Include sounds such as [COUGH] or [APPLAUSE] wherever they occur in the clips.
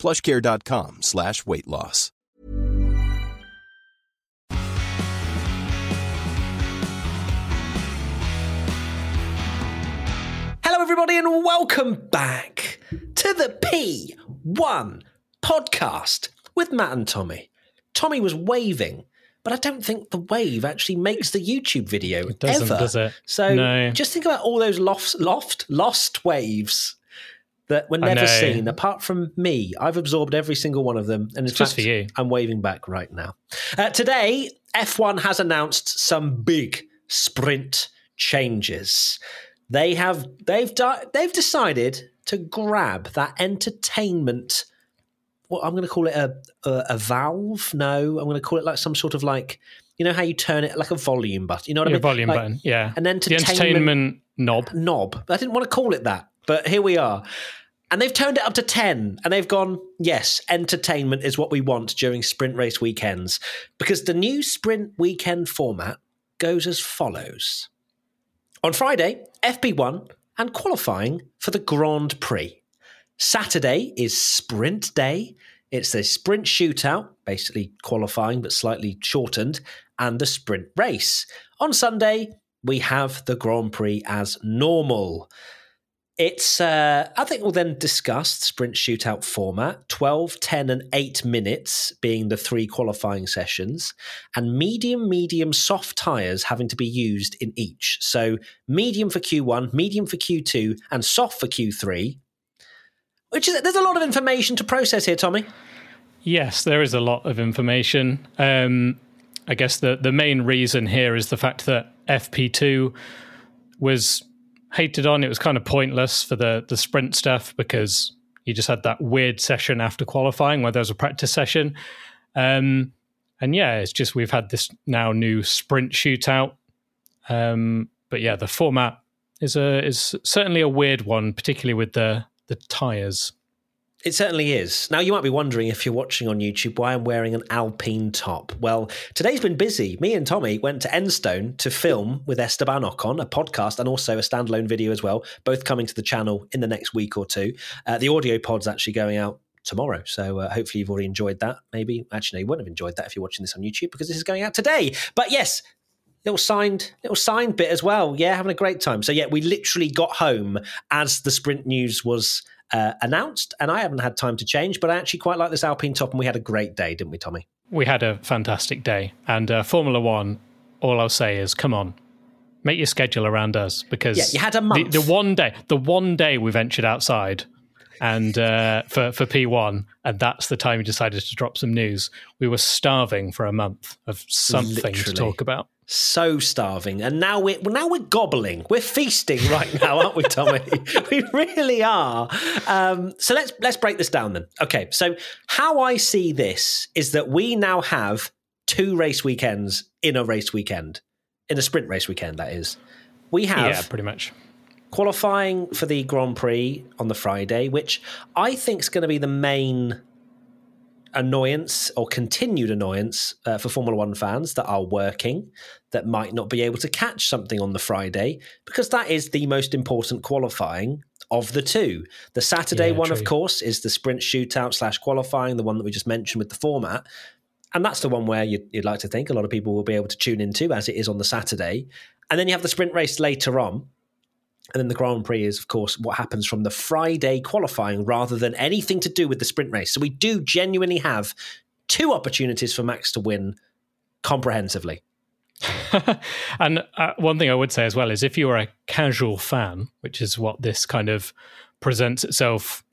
plushcare.com slash weight loss. Hello, everybody, and welcome back to the P1 podcast with Matt and Tommy. Tommy was waving, but I don't think the wave actually makes the YouTube video It doesn't, ever. does it? So No. just think about all those loft, loft, lost waves that were never seen. Apart from me, I've absorbed every single one of them, and It's just fact, for you. I'm waving back right now. Uh, today, F1 has announced some big sprint changes. They have they've di- they've decided to grab that entertainment. What I'm going to call it a, a a valve? No, I'm going to call it like some sort of like you know how you turn it like a volume button. You know what I Your mean? volume Like button, yeah. An the entertainment entertainment knob. knob. I didn't want to call it that, but here we are. And they've turned it up to 10 and they've gone, yes, entertainment is what we want during sprint race weekends. Because the new sprint weekend format goes as follows. On Friday, FP1 and qualifying for the Grand Prix. Saturday is sprint day. It's a sprint shootout, basically qualifying but slightly shortened, and the sprint race. On Sunday, we have the Grand Prix as normal. It's, uh, I think we'll then discuss sprint shootout format 12, 10, and 8 minutes being the three qualifying sessions, and medium, medium, soft tyres having to be used in each. So, medium for Q1, medium for Q2, and soft for Q3. Which is, there's a lot of information to process here, Tommy. Yes, there is a lot of information. Um, I guess the, the main reason here is the fact that FP2 was hated on. It was kind of pointless for the, the sprint stuff because you just had that weird session after qualifying where there was a practice session. Um, and yeah, it's just we've had this now new sprint shootout. Um, but yeah, the format is a is certainly a weird one, particularly with the the tires. It certainly is. Now, you might be wondering if you're watching on YouTube why I'm wearing an Alpine top. Well, today's been busy. Me and Tommy went to Enstone to film with Esteban Ocon, a podcast and also a standalone video as well, both coming to the channel in the next week or two. Uh, the audio pod's actually going out tomorrow. So uh, hopefully you've already enjoyed that. Maybe, actually, no, you wouldn't have enjoyed that if you're watching this on YouTube because this is going out today. But yes, little signed little signed bit as well yeah having a great time so yeah we literally got home as the sprint news was uh, announced and i haven't had time to change but i actually quite like this alpine top and we had a great day didn't we tommy we had a fantastic day. And uh, Formula One, all I'll say is, come on, make your schedule around us because Yeah, you had a the- month. The, one day, the one day we ventured outside, and uh, for for P one, and that's the time we decided to drop some news. We were starving for a month of something to talk about. So starving. And now we're well, now we're gobbling. We're feasting right now aren't we tommy? [LAUGHS] We really are. Um, so let's let's break this down then. Okay so how i see this is that we now have two race weekends in a race weekend in a sprint race weekend that is. We have yeah, pretty much. qualifying for the Grand Prix on the Friday, which I think is going to be the main annoyance or continued annoyance uh, for Formula One fans that are working that might not be able to catch something on the Friday because that is the most important qualifying of the two. The Saturday Yeah, one, of course, is the sprint shootout slash qualifying, the one that we just mentioned with the format. And that's the one where you'd, you'd like to think a lot of people will be able to tune into as it is on the Saturday. And then you have the sprint race later on. And then the Grand Prix is, of course, what happens from the Friday qualifying rather than anything to do with the sprint race. So we do genuinely have two opportunities for Max to win comprehensively. [LAUGHS] and uh, one thing I would say as well is if you're a casual fan, which is what this kind of presents itself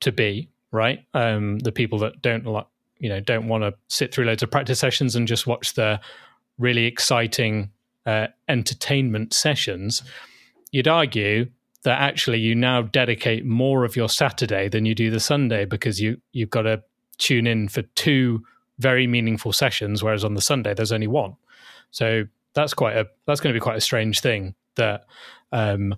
to be, right? Um, the people that don't like, you know, don't want to sit through loads of practice sessions and just watch the really exciting uh, entertainment sessions, you'd argue that actually you now dedicate more of your Saturday than you do the Sunday because you you've got to tune in for two very meaningful sessions, whereas on the Sunday there's only one. So that's quite a that's going to be quite a strange thing that um,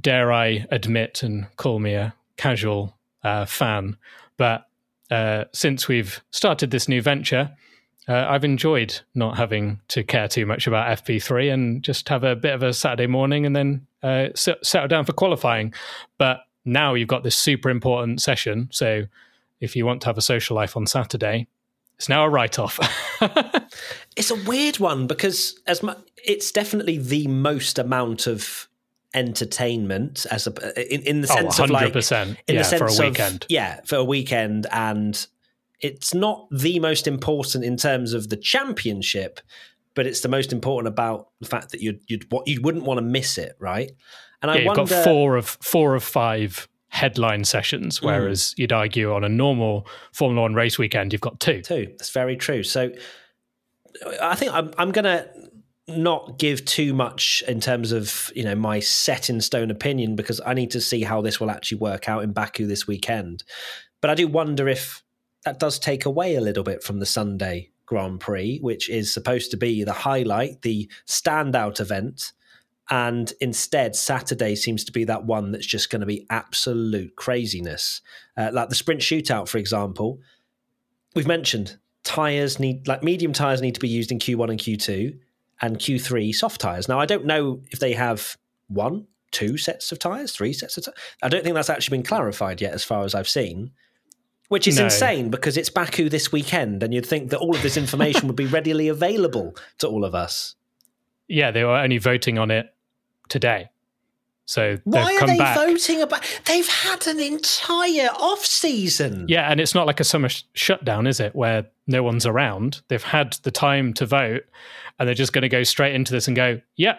dare I admit and call me a casual uh, fan, but uh, since we've started this new venture, uh, I've enjoyed not having to care too much about FP3 and just have a bit of a Saturday morning and then uh, settle down for qualifying. But now you've got this super important session. So if you want to have a social life on Saturday, it's now a write off. [LAUGHS] it's a weird one because as mu- it's definitely the most amount of entertainment as a in, in the Oh, sense of like in Yeah, the sense for a of- weekend. yeah for a weekend and it's not the most important in terms of the championship but it's the most important about the fact that you'd you'd what you wouldn't want to miss it right and yeah, I you've wonder got four of four of five headline sessions, Hmm. whereas you'd argue on a normal Formula One race weekend, you've got two. too. That's very true. So I think I'm I'm gonna not give too much in terms of you know my set in stone opinion because I need to see how this will actually work out in Baku this weekend. But I do wonder if that does take away a little bit from the Sunday Grand Prix, which is supposed to be the highlight, the standout event. And instead, Saturday seems to be that one that's just going to be absolute craziness. Uh, like the sprint shootout, for example, we've mentioned tires need like medium tires need to be used in Q1 and Q2 and Q3 soft tires. Now I don't know if they have one, two sets of tires, three sets of tires. I don't think that's actually been clarified yet as far as I've seen. Which is No. insane because it's Baku this weekend and you'd think that all of this information would be readily available to all of us. Yeah, they were only voting on it today. So Why are they back. voting about they've had an entire off season. Yeah, and it's not like a summer sh- shutdown, is it? Where no one's around. They've had the time to vote, and they're just going to go straight into this and go, "Yeah,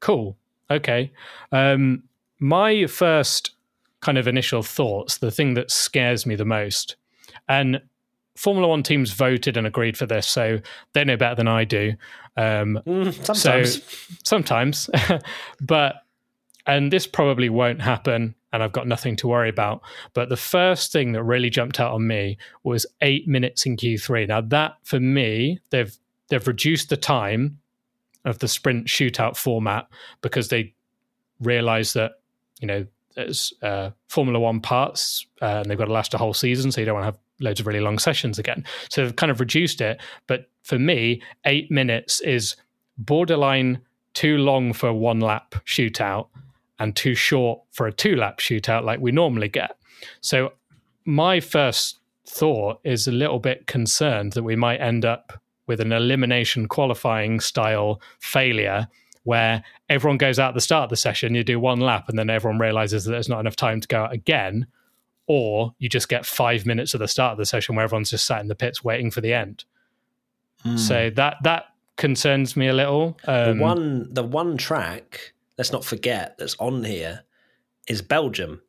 cool, okay." Um, my first kind of initial thoughts, the thing that scares me the most, and Formula One teams voted and agreed for this, so they know better than I do. Um, Mm, sometimes. so sometimes, [LAUGHS] but and this probably won't happen, and I've got nothing to worry about. But the first thing that really jumped out on me was eight minutes in Q3. Now that for me, they've they've reduced the time of the sprint shootout format because they realised that you know there's uh, Formula One parts uh, and they've got to last a whole season, so you don't want to have loads of really long sessions again. So they've kind of reduced it. But for me, eight minutes is borderline too long for one lap shootout and too short for a two lap shootout like we normally get. So my first thought is a little bit concerned that we might end up with an elimination qualifying style failure where everyone goes out at the start of the session, you do one lap, and then everyone realizes that there's not enough time to go out again. Or you just get five minutes at the start of the session where everyone's just sat in the pits waiting for the end. So that that concerns me a little. Um, the one the one track, let's not forget, that's on here is Belgium.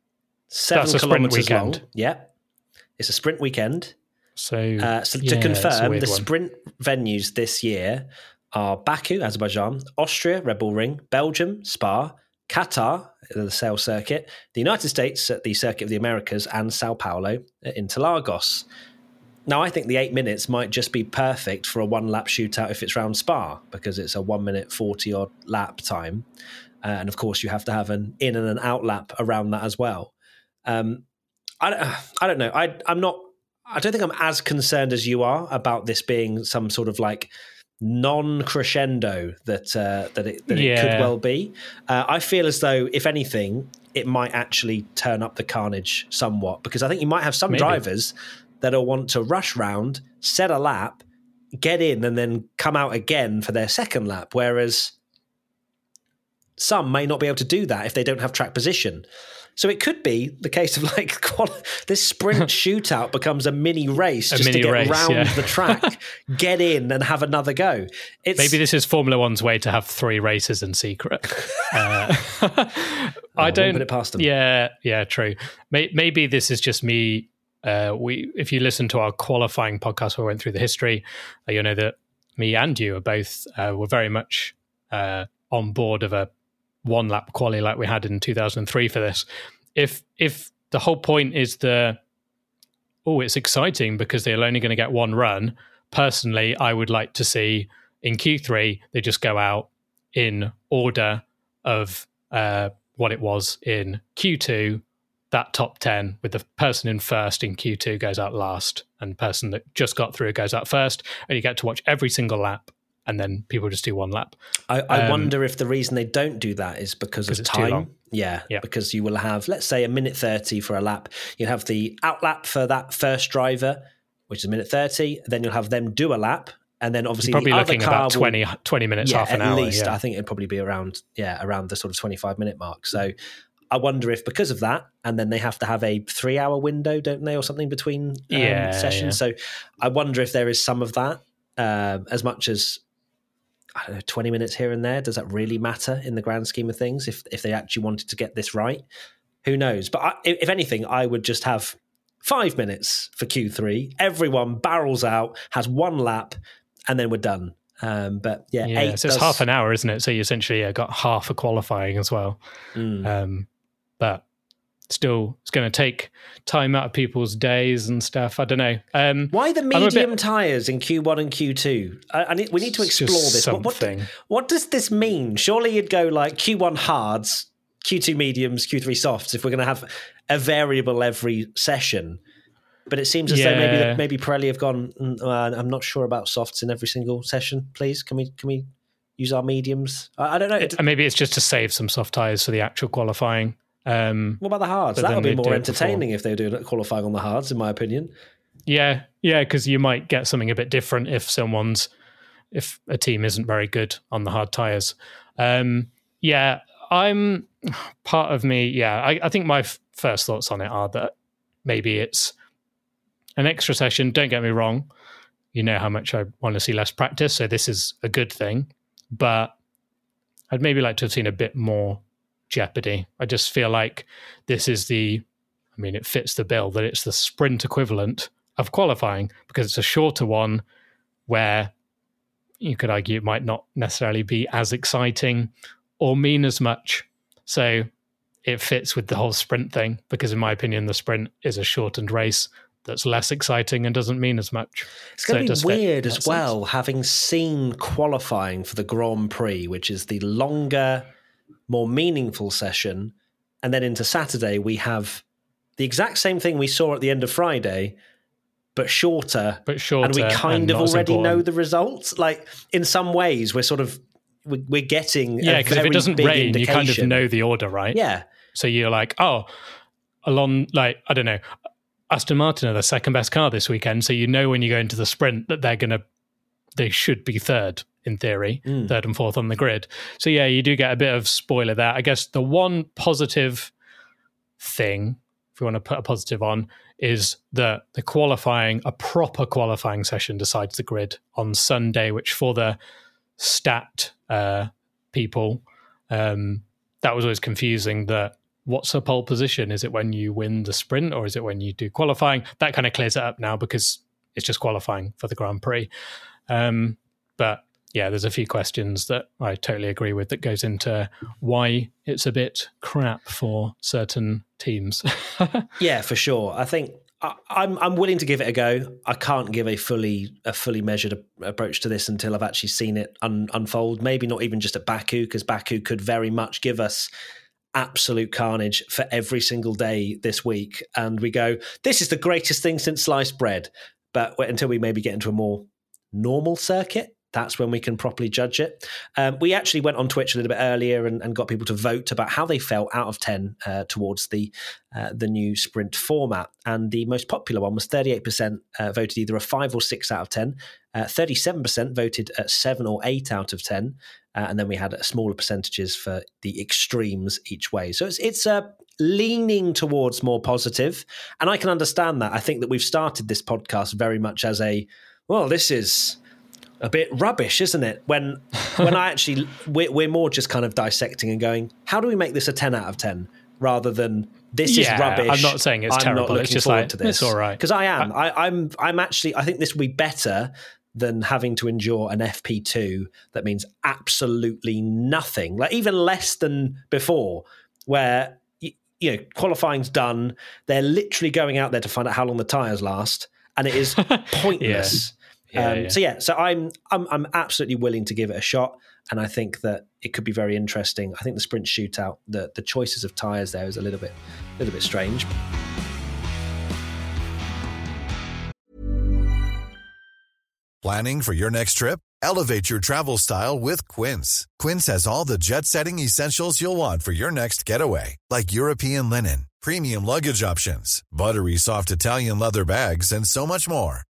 Seven That's a sprint kilometers long. weekend. Yeah. It's a sprint weekend. so Uh, so yeah, to confirm, the one. sprint venues this year are Baku, Azerbaijan, Austria, Red Bull Ring, Belgium, Spa, Qatar, Losail Circuit, the United States at the Circuit of the Americas, and Sao Paulo at Interlagos. Now, I think the eight minutes might just be perfect for a one lap shootout if it's round Spa because it's a one minute 40 odd lap time. Uh, and of course, you have to have an in and an out lap around that as well. Um, I, don't- I don't know. I, I'm not, I don't think I'm as concerned as you are about this being some sort of like non crescendo that uh, that it that it could well be. Uh, I feel as though, if anything, it might actually turn up the carnage somewhat because I think you might have some Maybe. drivers that'll want to rush round, set a lap, get in, and then come out again for their second lap. Whereas some may not be able to do that if they don't have track position. So it could be the case of [LAUGHS] like this sprint [LAUGHS] shootout becomes a mini race A just mini to get race, round yeah. the track, [LAUGHS] get in, and have another go. It's Maybe this is Formula One's way to have three races in secret. Uh, I wouldn't don't put it past them. Yeah, yeah, true. Maybe this is just me. Uh, we, if you listen to our qualifying podcast where we went through the history, uh, you know that me and you are both uh, were very much uh, on board of a one lap quali like we had in 2003 for this. If if the whole point is the oh, it's exciting because they're only going to get one run. Personally, I would like to see in Q3 they just go out in order of uh, what it was in Q2. That top 10 with the person in first in Q2 goes out last, and person that just got through goes out first, and you get to watch every single lap and then people just do one lap. I, I um, wonder if the reason they don't do that is because of time. Yeah, yeah, because you will have, let's say, a minute 30 for a lap. You'll have the out lap for that first driver, which is a minute 30. Then you'll have them do a lap. And then obviously, You're probably the looking other car about 20, will, 20 minutes, yeah, half an at hour. least. yeah. I think it'd probably be around, yeah, around the sort of 25 minute mark. So I wonder if because of that, and then they have to have a three hour window, don't they, or something between um, Yeah, sessions. So I wonder if there is some of that, um, as much as I don't know, 20 minutes here and there. Does that really matter in the grand scheme of things if, if they actually wanted to get this right? Who knows? But I, if anything, I would just have five minutes for Q3. Everyone barrels out, has one lap, and then we're done. Um, but yeah, Yeah, so it's does- half an hour, isn't it? So you essentially yeah, got half a qualifying as well. Mm. Um, but still, it's going to take time out of people's days and stuff. I don't know. Um, Why the a bit- medium tires in Q1 and Q2? I, I need, we need to explore this. What, what, what does this mean? Surely you'd go like Q1 hards, Q2 mediums, Q3 softs if we're going to have a variable every session. But it seems as though maybe Yeah. maybe Pirelli have gone. "Mm, uh, I'm not sure about softs in every single session. Please, can we can we use our mediums? I, I don't know. It- and maybe it's just to save some soft tires for the actual qualifying. Um, what about the hards? That would be more entertaining if they were doing it qualifying on the hards, in my opinion. yeah, yeah, because you might get something a bit different if someone's if a team isn't very good on the hard tires. Um, yeah, I'm part of me. Yeah, I, I think my f- first thoughts on it are that maybe it's an extra session. Don't get me wrong. You know how much I want to see less practice, so this is a good thing. But I'd maybe like to have seen a bit more jeopardy. I just feel like this is the, I mean, it fits the bill that it's the sprint equivalent of qualifying because it's a shorter one where you could argue it might not necessarily be as exciting or mean as much. So it fits with the whole sprint thing because, in my opinion, the sprint is a shortened race that's less exciting and doesn't mean as much. It's going So to be weird as that sense. well, having seen qualifying for the Grand Prix, which is the longer, more meaningful session. And then into Saturday, we have the exact same thing we saw at the end of Friday, but shorter. But shorter, and we kind of already know the results. Like, in some ways, we're sort of. we- We're getting Yeah, because if it doesn't rain, you kind of know the order, right? Yeah, So you're like, oh, along like I don't know, Aston Martin are the second best car this weekend. So you know when you go into the sprint that they're gonna, they should be third in theory, Mm. third and fourth on the grid. So yeah, you do get a bit of spoiler there. I guess the one positive thing, if we want to put a positive on, is that the qualifying, a proper qualifying session decides the grid on Sunday, which for the stat uh, people, um, that was always confusing. That what's a pole position? Is it when you win the sprint or is it when you do qualifying? That kind of clears it up now because it's just qualifying for the Grand Prix. Um, but yeah, there's a few questions that I totally agree with that goes into why it's a bit crap for certain teams. [LAUGHS] Yeah, for sure. I think I, I'm I'm willing to give it a go. I can't give a fully a fully measured approach to this until I've actually seen it un, unfold. Maybe not even just at Baku, because Baku could very much give us absolute carnage for every single day this week, and we go, "This is the greatest thing since sliced bread." But until we maybe get into a more normal circuit. That's when we can properly judge it. Um, we actually went on Twitch a little bit earlier and, and got people to vote about how they felt out of ten uh, towards the uh, the new sprint format. And the most popular one was 38% uh, voted either a 5 or 6 out of 10, uh, 37% voted at 7 or 8 out of 10. Uh, and then we had smaller percentages for the extremes each way. So it's, it's uh, leaning towards more positive. And I can understand that. I think that we've started this podcast very much as a, well, this is a bit rubbish, isn't it? When [LAUGHS] when I actually we're, we're more just kind of dissecting and going, how do we make this a ten out of ten rather than this Yeah, is rubbish. I'm not saying it's I'm terrible, Not looking it's just forward like, to this. it's all right. because I am. I, I'm. I'm actually. I think this will be better than having to endure an FP2 that means absolutely nothing, like even less than before, where. y- you know, qualifying's done. They're literally going out there to find out how long the tires last, and it is [LAUGHS] pointless. Yeah, um, yeah. So yeah, so I'm I'm I'm absolutely willing to give it a shot, and I think that it could be very interesting. I think the sprint shootout, the the choices of tires there is a little bit a little bit strange. Planning for your next trip? Elevate your travel style with Quince. Quince has all the jet setting essentials you'll want for your next getaway, like European linen, premium luggage options, buttery soft Italian leather bags, and so much more.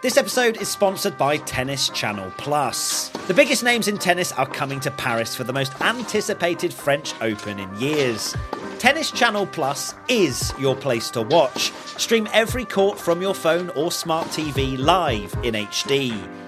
This episode is sponsored by Tennis Channel Plus. The biggest names in tennis are coming to Paris for the most anticipated French Open in years. Tennis Channel Plus is your place to watch. Stream every court from your phone or smart TV live in HD.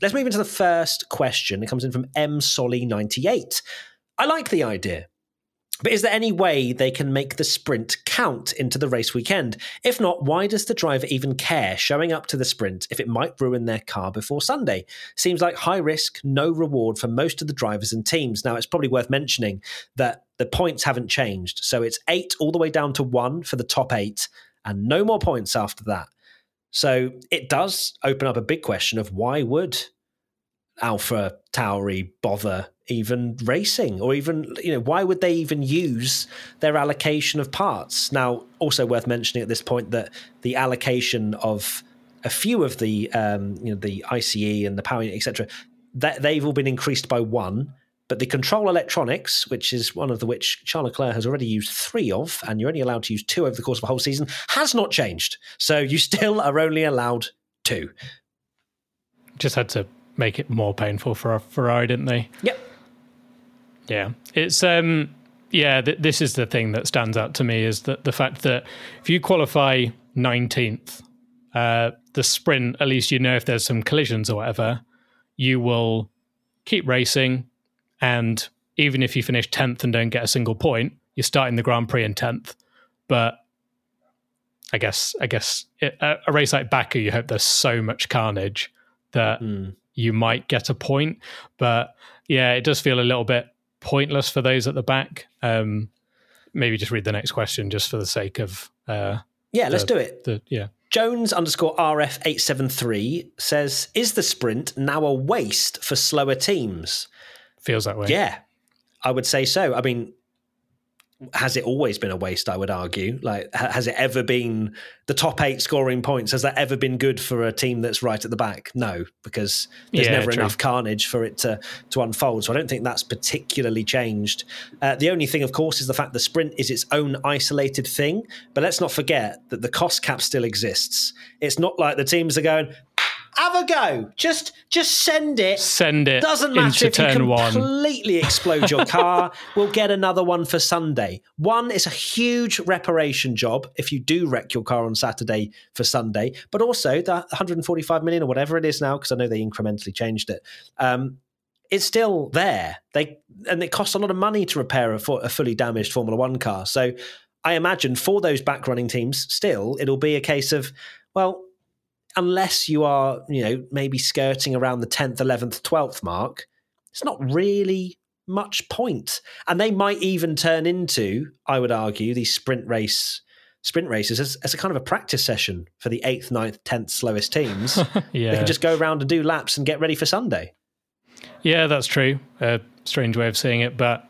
Let's move into the first question. It comes in from M Solly98. I like the idea. But is there any way they can make the sprint count into the race weekend? If not, why does the driver even care showing up to the sprint if it might ruin their car before Sunday? Seems like high risk, no reward for most of the drivers and teams. Now, it's probably worth mentioning that the points haven't changed. So it's eight all the way down to one for the top eight, and no more points after that. So it does open up a big question of why would Alpha Tauri bother even racing or even you know why would they even use their allocation of parts now also worth mentioning at this point that the allocation of a few of the um, you know the ICE and the power unit etc that they've all been increased by one but the control electronics, which is one of the which Charles Leclerc has already used three of, and you're only allowed to use two over the course of a whole season, has not changed. So you [LAUGHS] still are only allowed two. Just had to make it more painful for a Ferrari, didn't they? Yep. Yeah, it's um, yeah. Th- this is the thing that stands out to me is that the fact that if you qualify nineteenth, uh, the sprint, at least you know if there's some collisions or whatever, you will keep racing, and even if you finish tenth and don't get a single point, you're starting the Grand Prix in tenth. But I guess I guess it, a, a race like Baku, you hope there's so much carnage that Mm. You might get a point. But yeah, it does feel a little bit pointless for those at the back. Um, maybe just read the next question just for the sake of uh, Yeah, let's do it. the yeah. Jones underscore RF873 says, Is the sprint now a waste for slower teams? Feels that way. Yeah, I would say so. I mean, has it always been a waste? I would argue. Like, ha- has it ever been the top eight scoring points? Has that ever been good for a team that's right at the back? No, because there's Yeah, never true. enough carnage for it to to unfold. So I don't think that's particularly changed. Uh, the only thing, of course, is the fact the sprint is its own isolated thing. But let's not forget that the cost cap still exists. It's not like the teams are going. Have a go. Just, just send it. Send it Doesn't matter if you turn one. completely explode your car. [LAUGHS] we'll get another one for Sunday. One is a huge reparation job if you do wreck your car on Saturday for Sunday, but also the 145 million or whatever it is now, because I know they incrementally changed it. Um, it's still there. They and it costs a lot of money to repair a, a fully damaged Formula One car. So I imagine for those back running teams, still it'll be a case of well, unless you are, you know, maybe skirting around the 10th, 11th, 12th mark, it's not really much point. And they might even turn into, I would argue, these sprint race sprint races as, as a kind of a practice session for the 8th, 9th, 10th slowest teams. [LAUGHS] yeah, They can just go around and do laps and get ready for Sunday. yeah, that's true. A strange way of seeing it, but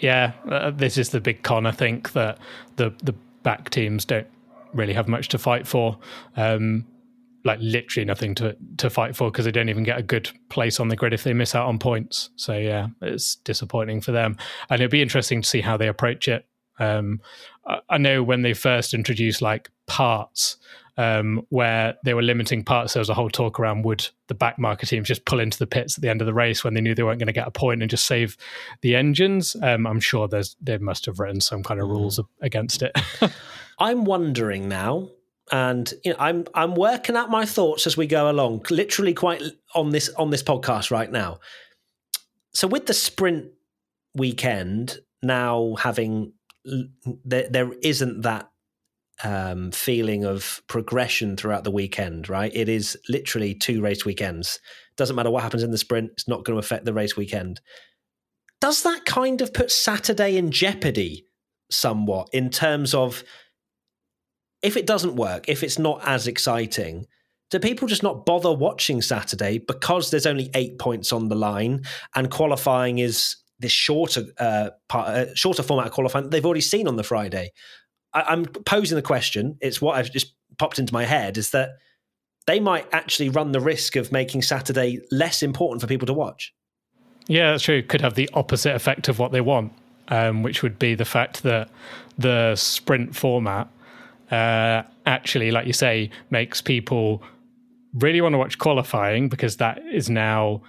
yeah, uh, this is the big con. I think that the the back teams don't really have much to fight for. Um, like literally nothing to to fight for because they don't even get a good place on the grid if they miss out on points. So yeah, it's disappointing for them, and it'll be interesting to see how they approach it. Um, I know when they first introduced like parts, um, where they were limiting parts, there was a whole talk around would the back marker teams just pull into the pits at the end of the race when they knew they weren't going to get a point and just save the engines. Um, I'm sure there's they must have written some kind of rules mm. against it. [LAUGHS] I'm wondering now and you know i'm i'm working out my thoughts as we go along literally quite on this on this podcast right now. So with the sprint weekend now having there, there isn't that um, feeling of progression throughout the weekend right? It is literally two race weekends. Doesn't matter what happens in the sprint it's not going to affect the race weekend. Does that kind of put saturday in jeopardy somewhat in terms of if it doesn't work, if it's not as exciting, do people just not bother watching Saturday because there's only eight points on the line and qualifying is this shorter uh, part, uh, shorter format of qualifying that they've already seen on the Friday? I, am posing the question. It's what I've just popped into my head is that they might actually run the risk of making Saturday less important for people to watch. Yeah, that's true. Could have the opposite effect of what they want, um, which would be the fact that the sprint format uh, actually, like you say, makes people really want to watch qualifying because that is now,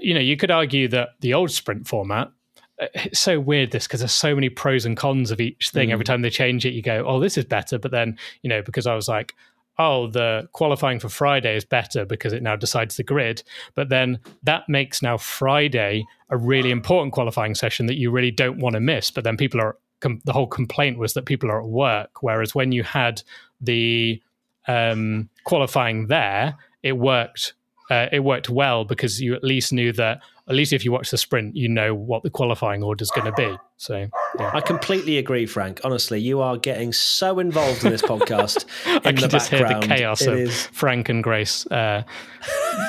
you know, you could argue that the old sprint format. Uh, it's so weird this because there's so many pros and cons of each thing. Mm. Every time they change it, you go, "Oh, this is better." But then, you know, because I was like, oh, the qualifying for Friday is better because it now decides the grid. But then that makes now Friday a really important qualifying session that you really don't want to miss. But then people are com- the whole complaint was that people are at work, whereas when you had the um, qualifying there, it worked. Uh, it worked well because you at least knew that at least if you watch the sprint, you know what the qualifying order is going to be. So, yeah. I completely agree, Frank. Honestly, you are getting so involved in this podcast. [LAUGHS] in I can just background. hear the chaos it of is... Frank and Grace. Uh,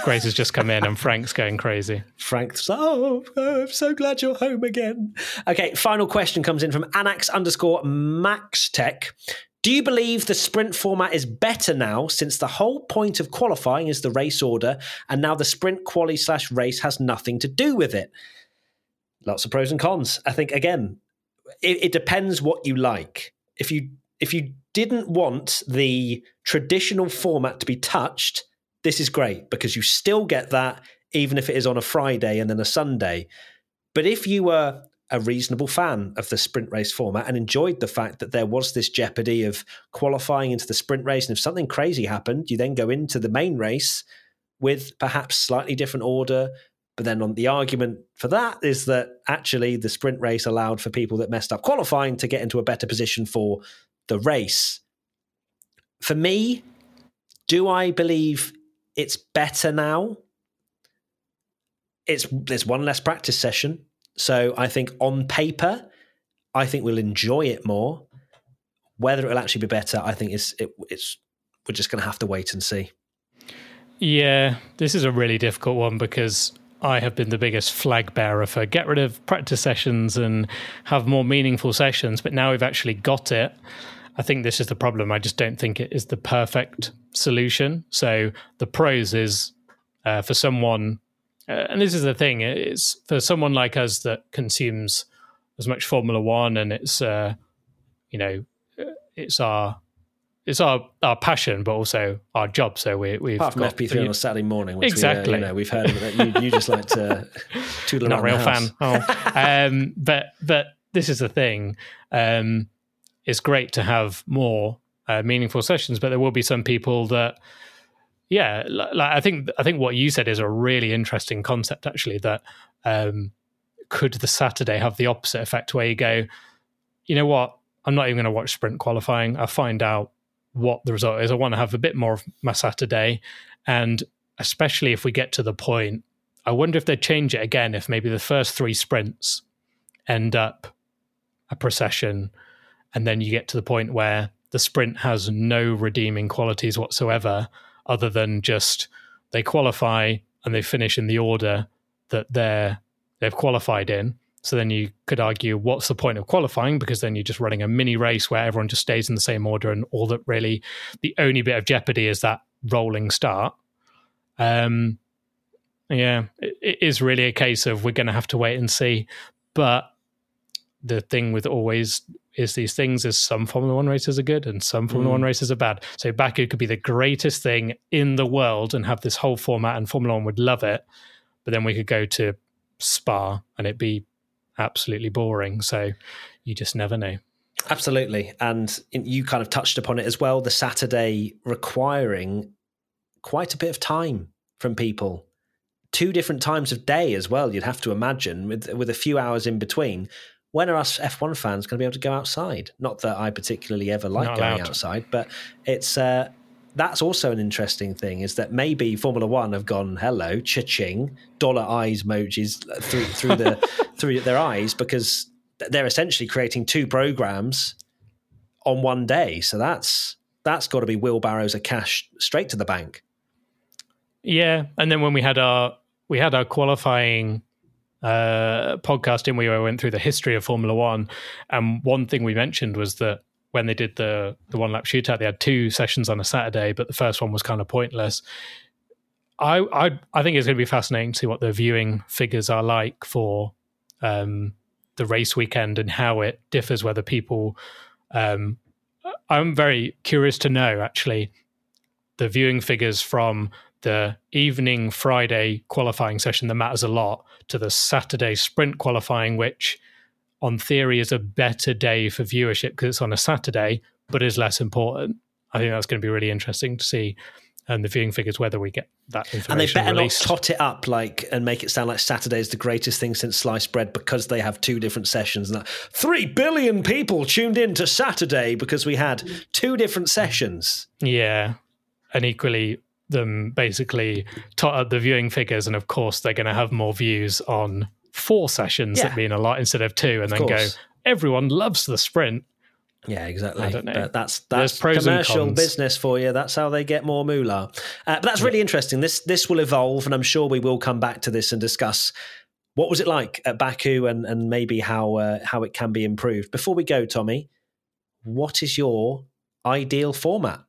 Grace has just come in, and Frank's going crazy. Frank's oh, I'm so glad you're home again. Okay, final question comes in from Anax underscore Max Tech. Do you believe the sprint format is better now since the whole point of qualifying is the race order and now the sprint quali slash race has nothing to do with it? Lots of pros and cons. I think again, it, it depends what you like. If you if you didn't want the traditional format to be touched, this is great because you still get that even if it is on a Friday and then a Sunday. But if you were a reasonable fan of the sprint race format and enjoyed the fact that there was this jeopardy of qualifying into the sprint race. And if something crazy happened, you then go into the main race with perhaps slightly different order. But then on the argument for that is that actually the sprint race allowed for people that messed up qualifying to get into a better position for the race. For me, do I believe it's better now? It's there's one less practice session so I think on paper, I think we'll enjoy it more. Whether it'll actually be better, I think is it, it's we're just going to have to wait and see. Yeah, this is a really difficult one because I have been the biggest flag bearer for get rid of practice sessions and have more meaningful sessions. But now we've actually got it. I think this is the problem. I just don't think it is the perfect solution. So the pros is uh, for someone uh, and this is the thing it's for someone like us that consumes as much formula one and it's uh, you know it's our it's our, our passion, but also our job. So we, we've apart from FP3 on a Saturday morning, which exactly. We, uh, you know, we've heard it. You, you just like to [LAUGHS] tootle Not real fan. Oh. um, but but this is the thing. Um, it's great to have more uh, meaningful sessions, but there will be some people that yeah, like, I think I think what you said is a really interesting concept. Actually, that um, could the Saturday have the opposite effect, where you go, you know what, I'm not even going to watch sprint qualifying. I find out what the result is. I want to have a bit more of my Saturday, and especially if we get to the point, I wonder if they'd change it again. If maybe the first three sprints end up a procession, and then you get to the point where the sprint has no redeeming qualities whatsoever other than just they qualify and they finish in the order that they're they've qualified in. So then you could argue, what's the point of qualifying? Because then you're just running a mini race where everyone just stays in the same order, and all that really, the only bit of jeopardy is that rolling start. Um, yeah, it, it is really a case of we're going to have to wait and see. But the thing with always is these things is some Formula One races are good and some Formula mm. One races are bad. So Baku could be the greatest thing in the world and have this whole format, and Formula One would love it. But then we could go to Spa and it'd be absolutely boring. So you just never know. Absolutely. And you kind of touched upon it as well the Saturday requiring quite a bit of time from people. Two different times of day as well, you'd have to imagine, with, with a few hours in between. When are us F1 fans going to be able to go outside? Not that I particularly ever like going outside, but it's uh, that's also an interesting thing is that maybe Formula One have gone hello cha-ching dollar eyes emojis through through the [LAUGHS] through their eyes because they're essentially creating two programs on one day. So that's that's got to be wheelbarrows of cash straight to the bank. Yeah, and then when we had our we had our qualifying uh, podcast in where we went through the history of Formula One, and one thing we mentioned was that when they did the the one lap shootout, they had two sessions on a Saturday, but the first one was kind of pointless. I I I think it's going to be fascinating to see what the viewing figures are like for um, the race weekend and how it differs. Whether people, um, I'm very curious to know actually the viewing figures from the evening Friday qualifying session that matters a lot to the Saturday sprint qualifying, which on theory is a better day for viewership because it's on a Saturday, but is less important. I think that's going to be really interesting to see and the viewing figures whether we get that information. And they better released. not tot it up like and make it sound like Saturday is the greatest thing since sliced bread because they have two different sessions. And that three billion people tuned in to Saturday because we had two different sessions. Yeah, and equally them basically tot up the viewing figures, and of course they're going to have more views on four sessions yeah. that mean a lot instead of two, and of then course. go. Everyone loves the sprint. Yeah, exactly. But that's that's commercial business for you. That's how they get more moolah. Uh, but that's really yeah. interesting. This this will evolve, and I'm sure we will come back to this and discuss what was it like at Baku and and maybe how uh, how it can be improved. Before we go, Tommy, what is your ideal format?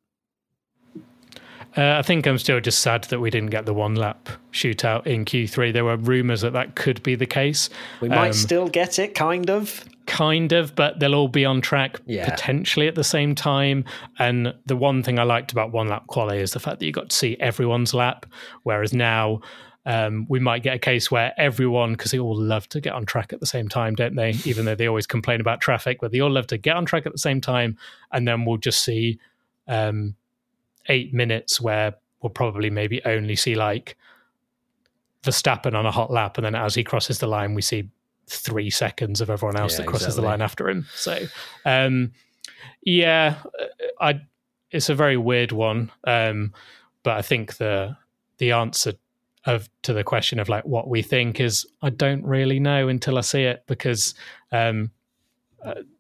Uh, I think I'm still just sad that we didn't get the one lap shootout in Q3. There were rumours that that could be the case. We might um, still get it, kind of. Kind of, but they'll all be on track yeah. potentially at the same time. And the one thing I liked about one lap quali is the fact that you got to see everyone's lap, whereas now. Um, we might get a case where everyone, because they all love to get on track at the same time, don't they? [LAUGHS] Even though they always complain about traffic, but they all love to get on track at the same time, and then we'll just see um, eight minutes where we'll probably maybe only see like Verstappen on a hot lap, and then as he crosses the line, we see three seconds of everyone else yeah, that crosses exactly. the line after him. So, um, yeah, I it's a very weird one, um, but I think the the answer of to the question of like what we think is I don't really know until I see it because um,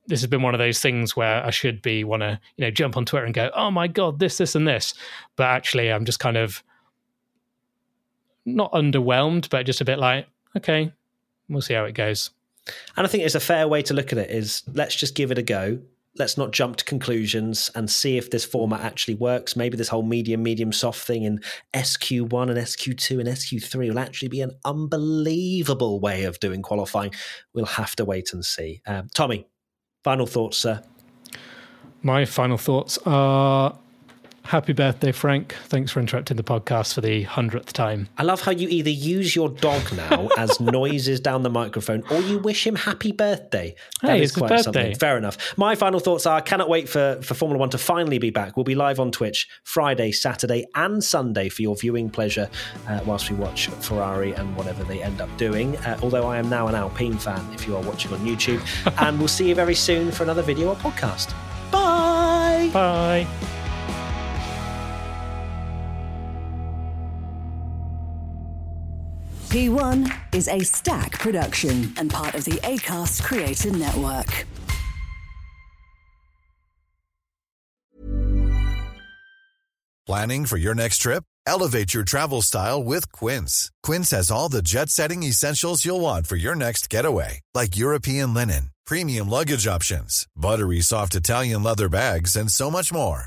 this has been one of those things where I should be want to you know jump on Twitter and go, oh my god, this, this, and this, but actually I'm just kind of not underwhelmed, but just a bit like, okay, we'll see how it goes. And I think it's a fair way to look at it is let's just give it a go. Let's not jump to conclusions and see if this format actually works. Maybe this whole medium, medium soft thing in SQ1 and SQ2 and SQ3 will actually be an unbelievable way of doing qualifying. We'll have to wait and see. Um, Tommy, Final thoughts, sir. My final thoughts are Happy birthday, Frank. Thanks for interrupting the podcast for the hundredth time. I love how you either use your dog now [LAUGHS] as noises down the microphone or you wish him happy birthday. That hey, it's quite birthday. something. Fair enough. My final thoughts are cannot wait for, for Formula One to finally be back. We'll be live on Twitch Friday, Saturday, and Sunday for your viewing pleasure uh, whilst we watch Ferrari and whatever they end up doing. Uh, although I am now an Alpine fan if you are watching on YouTube. [LAUGHS] and we'll see you very soon for another video or podcast. Bye. Bye. P1 is a stack production and part of the ACAST Creator Network. Planning for your next trip? Elevate your travel style with Quince. Quince has all the jet setting essentials you'll want for your next getaway, like European linen premium luggage options, buttery soft Italian leather bags, and so much more.